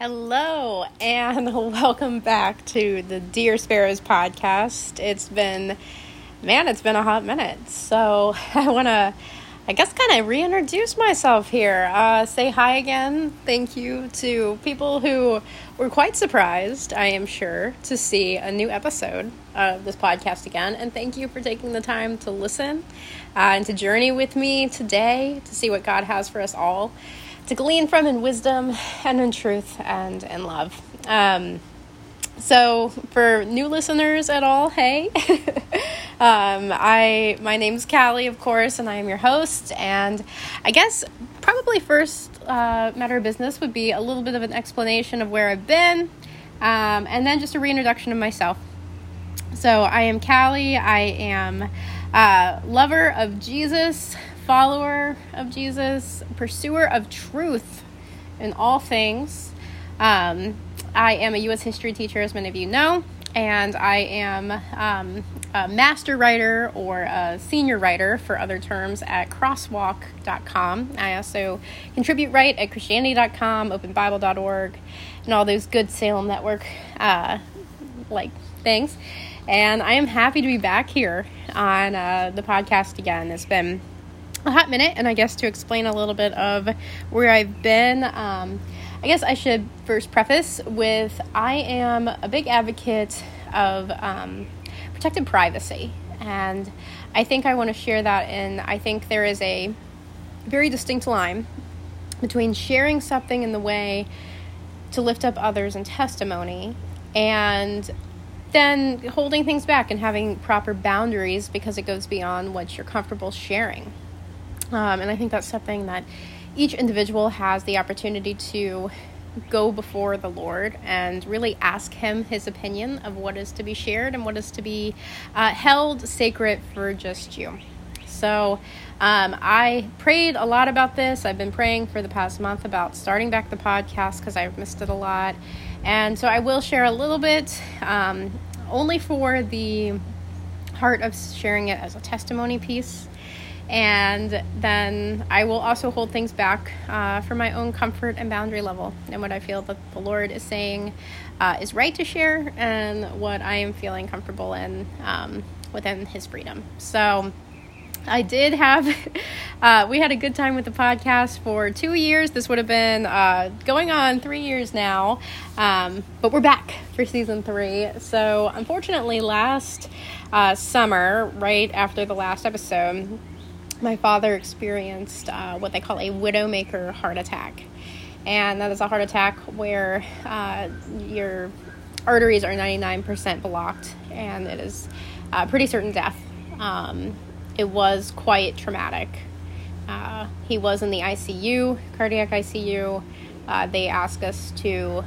Hello, and welcome back to the Dear Sparrows podcast. It's been, man, it's been a hot minute. So I want to, I guess, kind of reintroduce myself here. Uh, say hi again. Thank you to people who were quite surprised, I am sure, to see a new episode of this podcast again. And thank you for taking the time to listen uh, and to journey with me today to see what God has for us all to glean from in wisdom and in truth and in love. Um, so, for new listeners at all, hey, um, I my name's Callie, of course, and I am your host. And I guess probably first uh, matter of business would be a little bit of an explanation of where I've been, um, and then just a reintroduction of myself. So, I am Callie. I am a uh, lover of Jesus, follower of Jesus, pursuer of truth in all things. Um, I am a U.S. history teacher, as many of you know, and I am um, a master writer or a senior writer for other terms at crosswalk.com. I also contribute write at christianity.com, openbible.org, and all those good Salem Network uh, like things. And I am happy to be back here on uh, the podcast again. It's been a hot minute, and I guess to explain a little bit of where I've been, um, I guess I should first preface with I am a big advocate of um, protected privacy, and I think I want to share that. And I think there is a very distinct line between sharing something in the way to lift up others in testimony and then holding things back and having proper boundaries because it goes beyond what you're comfortable sharing. Um, and I think that's something that each individual has the opportunity to go before the Lord and really ask Him His opinion of what is to be shared and what is to be uh, held sacred for just you. So, um, I prayed a lot about this. I've been praying for the past month about starting back the podcast because I've missed it a lot. And so I will share a little bit, um, only for the heart of sharing it as a testimony piece and then I will also hold things back uh, for my own comfort and boundary level and what I feel that the Lord is saying uh, is right to share and what I am feeling comfortable in um, within His freedom. So I did have, uh, we had a good time with the podcast for two years. This would have been uh, going on three years now, um, but we're back for season three. So unfortunately, last uh, summer, right after the last episode, my father experienced uh, what they call a widowmaker heart attack. And that is a heart attack where uh, your arteries are 99% blocked, and it is uh, pretty certain death. Um, it was quite traumatic. Uh, he was in the ICU, cardiac ICU. Uh, they asked us to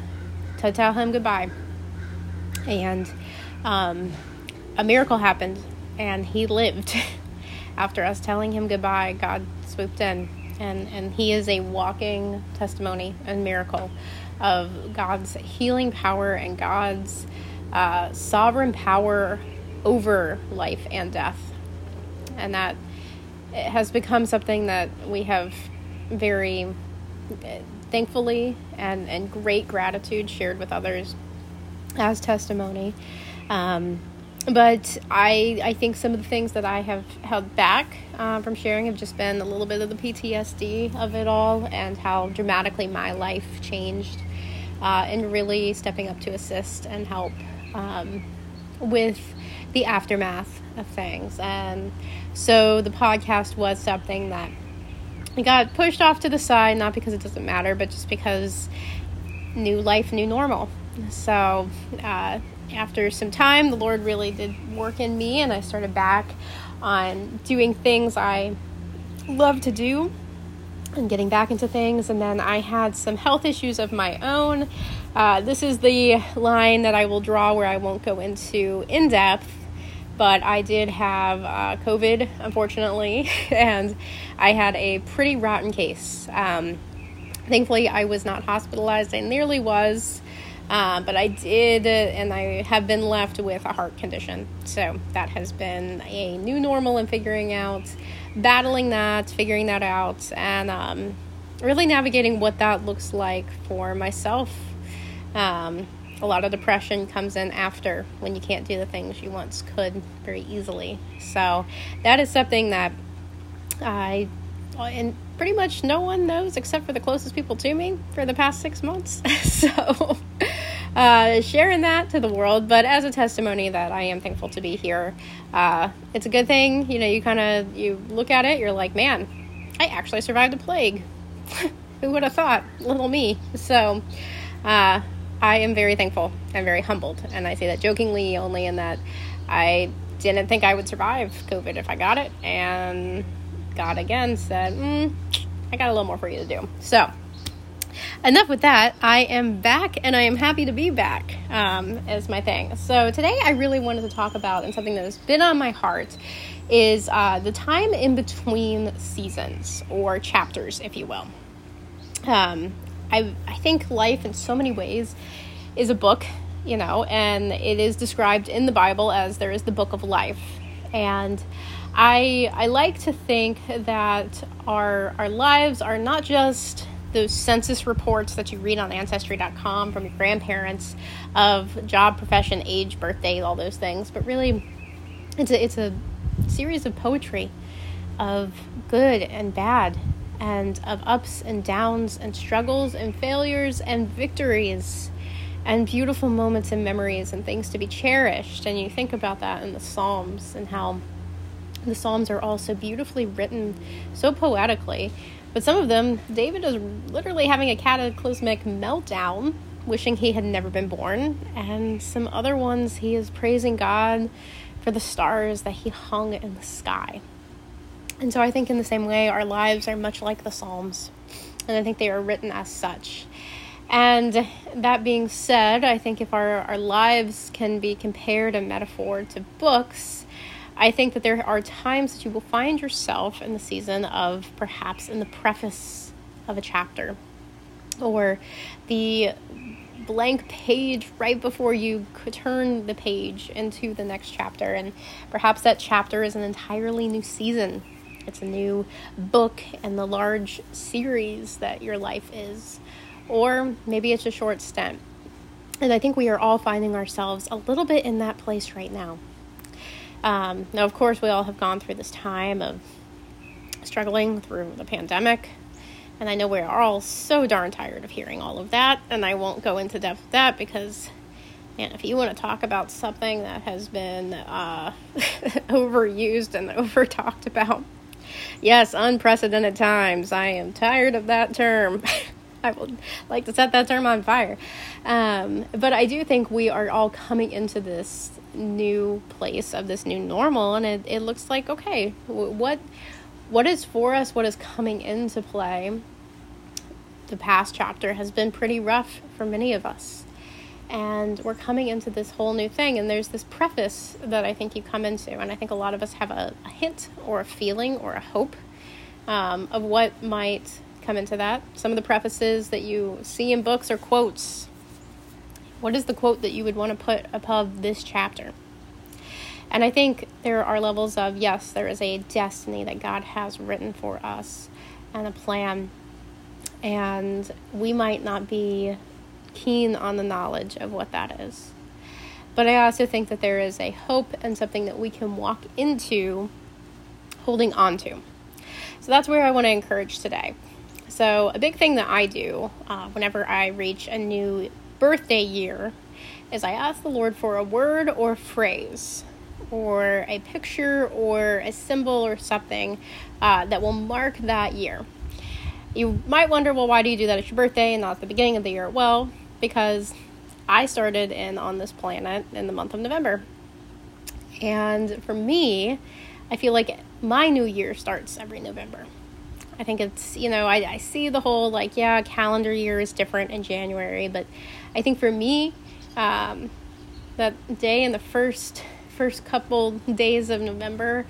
to tell him goodbye, and um, a miracle happened, and he lived. after us telling him goodbye, God swooped in. And, and he is a walking testimony and miracle of God's healing power and God's uh, sovereign power over life and death. And that has become something that we have very thankfully and, and great gratitude shared with others as testimony. Um, but I I think some of the things that I have held back uh, from sharing have just been a little bit of the PTSD of it all and how dramatically my life changed, uh, and really stepping up to assist and help um, with the aftermath of things. And so the podcast was something that got pushed off to the side, not because it doesn't matter, but just because new life, new normal. So uh, after some time, the Lord really did work in me, and I started back on doing things I love to do and getting back into things. And then I had some health issues of my own. Uh, this is the line that I will draw where I won't go into in depth. But I did have uh, COVID, unfortunately, and I had a pretty rotten case. Um, thankfully, I was not hospitalized. I nearly was. Uh, but I did, and I have been left with a heart condition. So that has been a new normal and figuring out, battling that, figuring that out, and um, really navigating what that looks like for myself Um, a lot of depression comes in after when you can't do the things you once could very easily. So that is something that I and pretty much no one knows except for the closest people to me for the past six months. so uh, sharing that to the world, but as a testimony that I am thankful to be here. Uh, it's a good thing, you know. You kind of you look at it, you're like, man, I actually survived a plague. Who would have thought? Little me. So. Uh, I am very thankful. I'm very humbled. And I say that jokingly only in that I didn't think I would survive COVID if I got it. And God again said, mm, I got a little more for you to do. So, enough with that. I am back and I am happy to be back, um, is my thing. So, today I really wanted to talk about, and something that has been on my heart, is uh, the time in between seasons or chapters, if you will. Um, I, I think life in so many ways is a book, you know, and it is described in the Bible as there is the book of life. And I I like to think that our our lives are not just those census reports that you read on ancestry.com from your grandparents of job, profession, age, birthday, all those things, but really it's a it's a series of poetry of good and bad and of ups and downs and struggles and failures and victories and beautiful moments and memories and things to be cherished. And you think about that in the Psalms and how the Psalms are all so beautifully written, so poetically. But some of them, David is literally having a cataclysmic meltdown, wishing he had never been born. And some other ones, he is praising God for the stars that he hung in the sky. And so I think, in the same way, our lives are much like the Psalms. And I think they are written as such. And that being said, I think if our, our lives can be compared a metaphor to books, I think that there are times that you will find yourself in the season of perhaps in the preface of a chapter or the blank page right before you could turn the page into the next chapter. And perhaps that chapter is an entirely new season it's a new book in the large series that your life is. Or maybe it's a short stint. And I think we are all finding ourselves a little bit in that place right now. Um, now, of course, we all have gone through this time of struggling through the pandemic. And I know we're all so darn tired of hearing all of that. And I won't go into depth with that because, man, if you want to talk about something that has been uh, overused and over talked about, Yes, unprecedented times. I am tired of that term. I would like to set that term on fire. Um, but I do think we are all coming into this new place of this new normal, and it, it looks like okay, what what is for us? What is coming into play? The past chapter has been pretty rough for many of us and we're coming into this whole new thing and there's this preface that i think you come into and i think a lot of us have a, a hint or a feeling or a hope um, of what might come into that some of the prefaces that you see in books are quotes what is the quote that you would want to put above this chapter and i think there are levels of yes there is a destiny that god has written for us and a plan and we might not be keen on the knowledge of what that is. But I also think that there is a hope and something that we can walk into holding on to. So that's where I want to encourage today. So, a big thing that I do uh, whenever I reach a new birthday year is I ask the Lord for a word or phrase or a picture or a symbol or something uh, that will mark that year. You might wonder, well, why do you do that at your birthday and not at the beginning of the year? Well, because I started in on this planet in the month of November. And for me, I feel like my new year starts every November. I think it's, you know, I, I see the whole like, yeah, calendar year is different in January, but I think for me, um, that day in the first first couple days of November,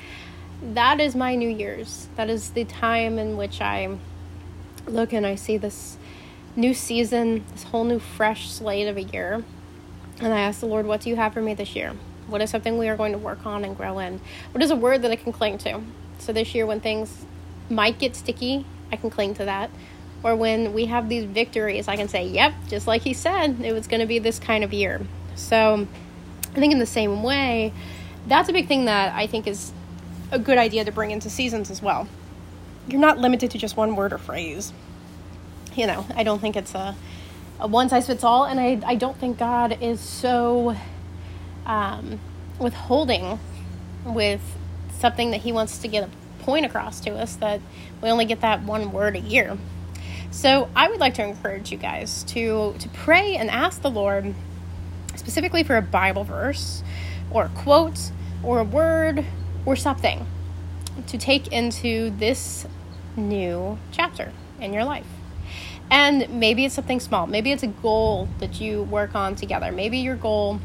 that is my New Year's. That is the time in which I look and I see this new season, this whole new fresh slate of a year. And I ask the Lord, What do you have for me this year? What is something we are going to work on and grow in? What is a word that I can cling to? So this year, when things might get sticky, I can cling to that. Or when we have these victories, I can say, yep, just like he said, it was going to be this kind of year. So I think in the same way, that's a big thing that I think is a good idea to bring into seasons as well. You're not limited to just one word or phrase. You know, I don't think it's a, a one size fits all, and I, I don't think God is so um, withholding with something that He wants to get a point across to us that we only get that one word a year. So I would like to encourage you guys to to pray and ask the Lord specifically for a Bible verse or a quote or a word or something to take into this new chapter in your life. And maybe it's something small. Maybe it's a goal that you work on together. Maybe your goal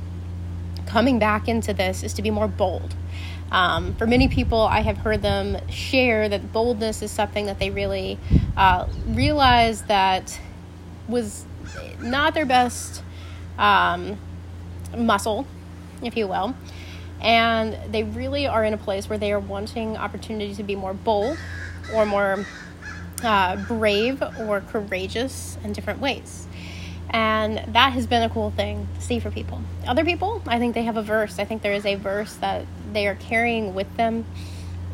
coming back into this is to be more bold. Um, for many people, I have heard them share that boldness is something that they really uh, realize that was not their best um, muscle, if you will. And they really are in a place where they are wanting opportunity to be more bold or more uh, brave or courageous in different ways. And that has been a cool thing to see for people. Other people, I think they have a verse. I think there is a verse that they are carrying with them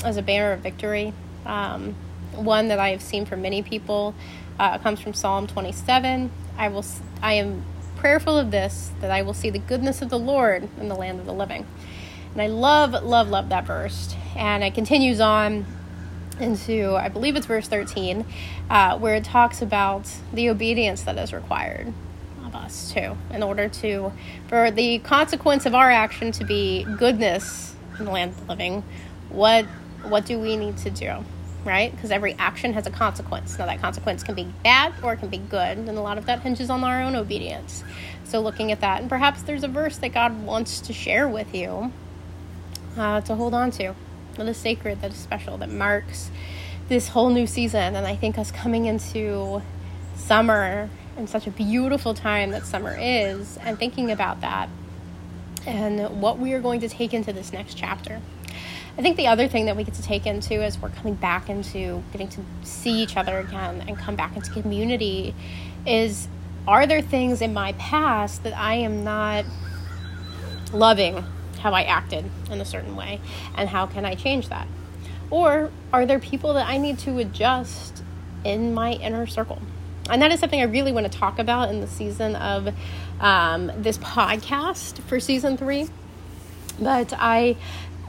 as a banner of victory. Um, one that I have seen for many people uh, comes from Psalm 27. I will. I am prayerful of this that I will see the goodness of the Lord in the land of the living. And I love, love, love that verse. And it continues on into, I believe it's verse 13, uh, where it talks about the obedience that is required of us too, in order to, for the consequence of our action to be goodness in the land of the living. What, what do we need to do? right? Because every action has a consequence. Now, that consequence can be bad or it can be good, and a lot of that hinges on our own obedience. So, looking at that, and perhaps there's a verse that God wants to share with you uh, to hold on to that is sacred, that is special, that marks this whole new season. And I think us coming into summer and such a beautiful time that summer is, and thinking about that and what we are going to take into this next chapter. I think the other thing that we get to take into as we're coming back into getting to see each other again and come back into community is are there things in my past that I am not loving how I acted in a certain way and how can I change that? Or are there people that I need to adjust in my inner circle? And that is something I really want to talk about in the season of um, this podcast for season three. But I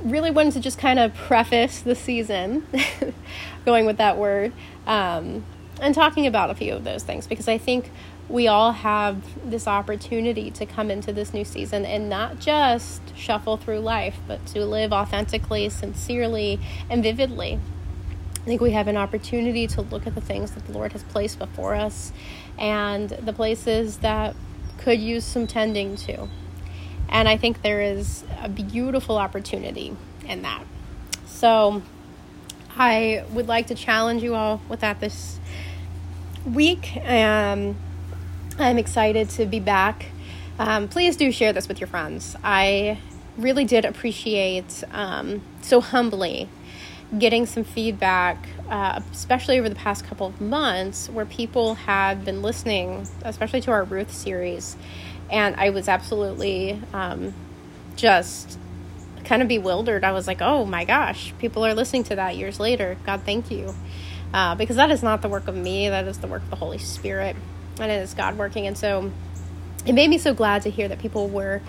really wanted to just kind of preface the season, going with that word, um, and talking about a few of those things because I think we all have this opportunity to come into this new season and not just shuffle through life, but to live authentically, sincerely, and vividly. I think we have an opportunity to look at the things that the Lord has placed before us and the places that could use some tending to. And I think there is a beautiful opportunity in that. So I would like to challenge you all with that this week. Um, I'm excited to be back. Um, please do share this with your friends. I really did appreciate um, so humbly getting some feedback, uh, especially over the past couple of months, where people had been listening, especially to our Ruth series, and I was absolutely um, just kind of bewildered. I was like, oh my gosh, people are listening to that years later. God, thank you. Uh, because that is not the work of me, that is the work of the Holy Spirit, and it is God working. And so it made me so glad to hear that people were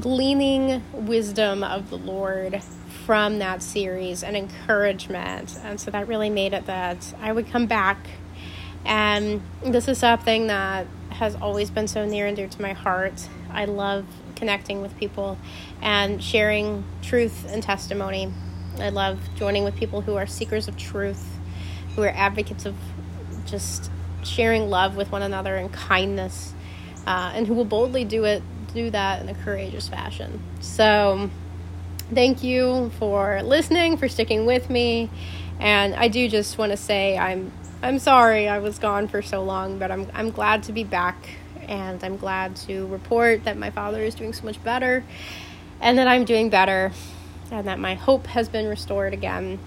gleaning wisdom of the Lord from that series and encouragement. And so that really made it that I would come back. And this is something that has always been so near and dear to my heart. I love connecting with people and sharing truth and testimony. I love joining with people who are seekers of truth, who are advocates of just sharing love with one another and kindness, uh, and who will boldly do it, do that in a courageous fashion. So, thank you for listening, for sticking with me, and I do just want to say I'm I'm sorry I was gone for so long, but I'm I'm glad to be back and I'm glad to report that my father is doing so much better and that I'm doing better and that my hope has been restored again.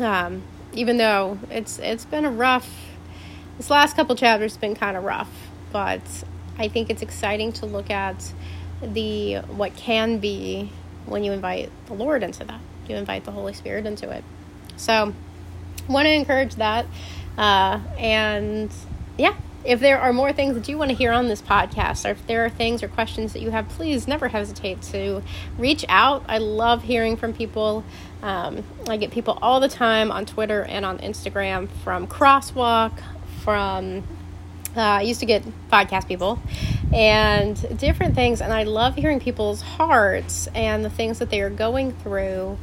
Um, even though it's it's been a rough this last couple chapters been kind of rough, but I think it's exciting to look at the what can be when you invite the Lord into that. You invite the Holy Spirit into it. So, want to encourage that. Uh, and yeah, if there are more things that you want to hear on this podcast, or if there are things or questions that you have, please never hesitate to reach out. I love hearing from people. Um, I get people all the time on Twitter and on Instagram from Crosswalk, from uh, I used to get podcast people and different things, and I love hearing people's hearts and the things that they are going through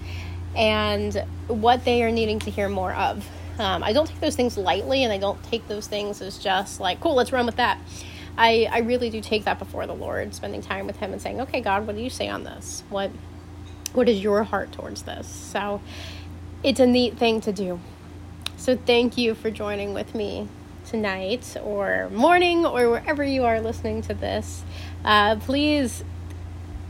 and what they are needing to hear more of. Um, I don't take those things lightly, and I don't take those things as just like, cool, let's run with that. I, I really do take that before the Lord, spending time with Him and saying, okay, God, what do you say on this? What what is your heart towards this? So it's a neat thing to do. So thank you for joining with me tonight or morning or wherever you are listening to this. Uh, please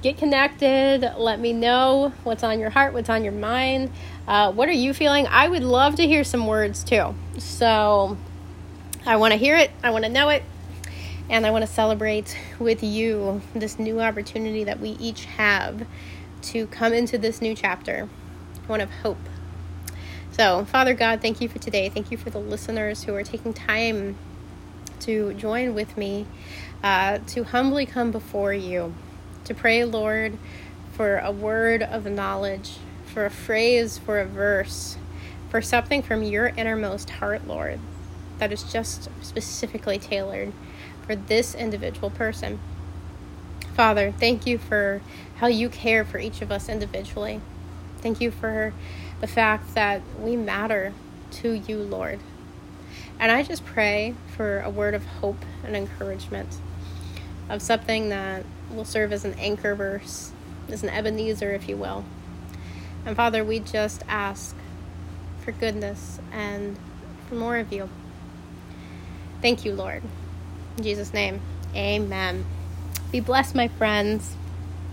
get connected. Let me know what's on your heart, what's on your mind. Uh, what are you feeling? I would love to hear some words too. So I want to hear it, I want to know it, and I want to celebrate with you this new opportunity that we each have to come into this new chapter, one of hope. So, Father God, thank you for today. Thank you for the listeners who are taking time to join with me uh, to humbly come before you, to pray, Lord, for a word of knowledge, for a phrase, for a verse, for something from your innermost heart, Lord, that is just specifically tailored for this individual person. Father, thank you for how you care for each of us individually. Thank you for the fact that we matter to you, Lord. And I just pray for a word of hope and encouragement, of something that will serve as an anchor verse, as an Ebenezer, if you will. And Father, we just ask for goodness and for more of you. Thank you, Lord. In Jesus' name, amen. Be blessed, my friends.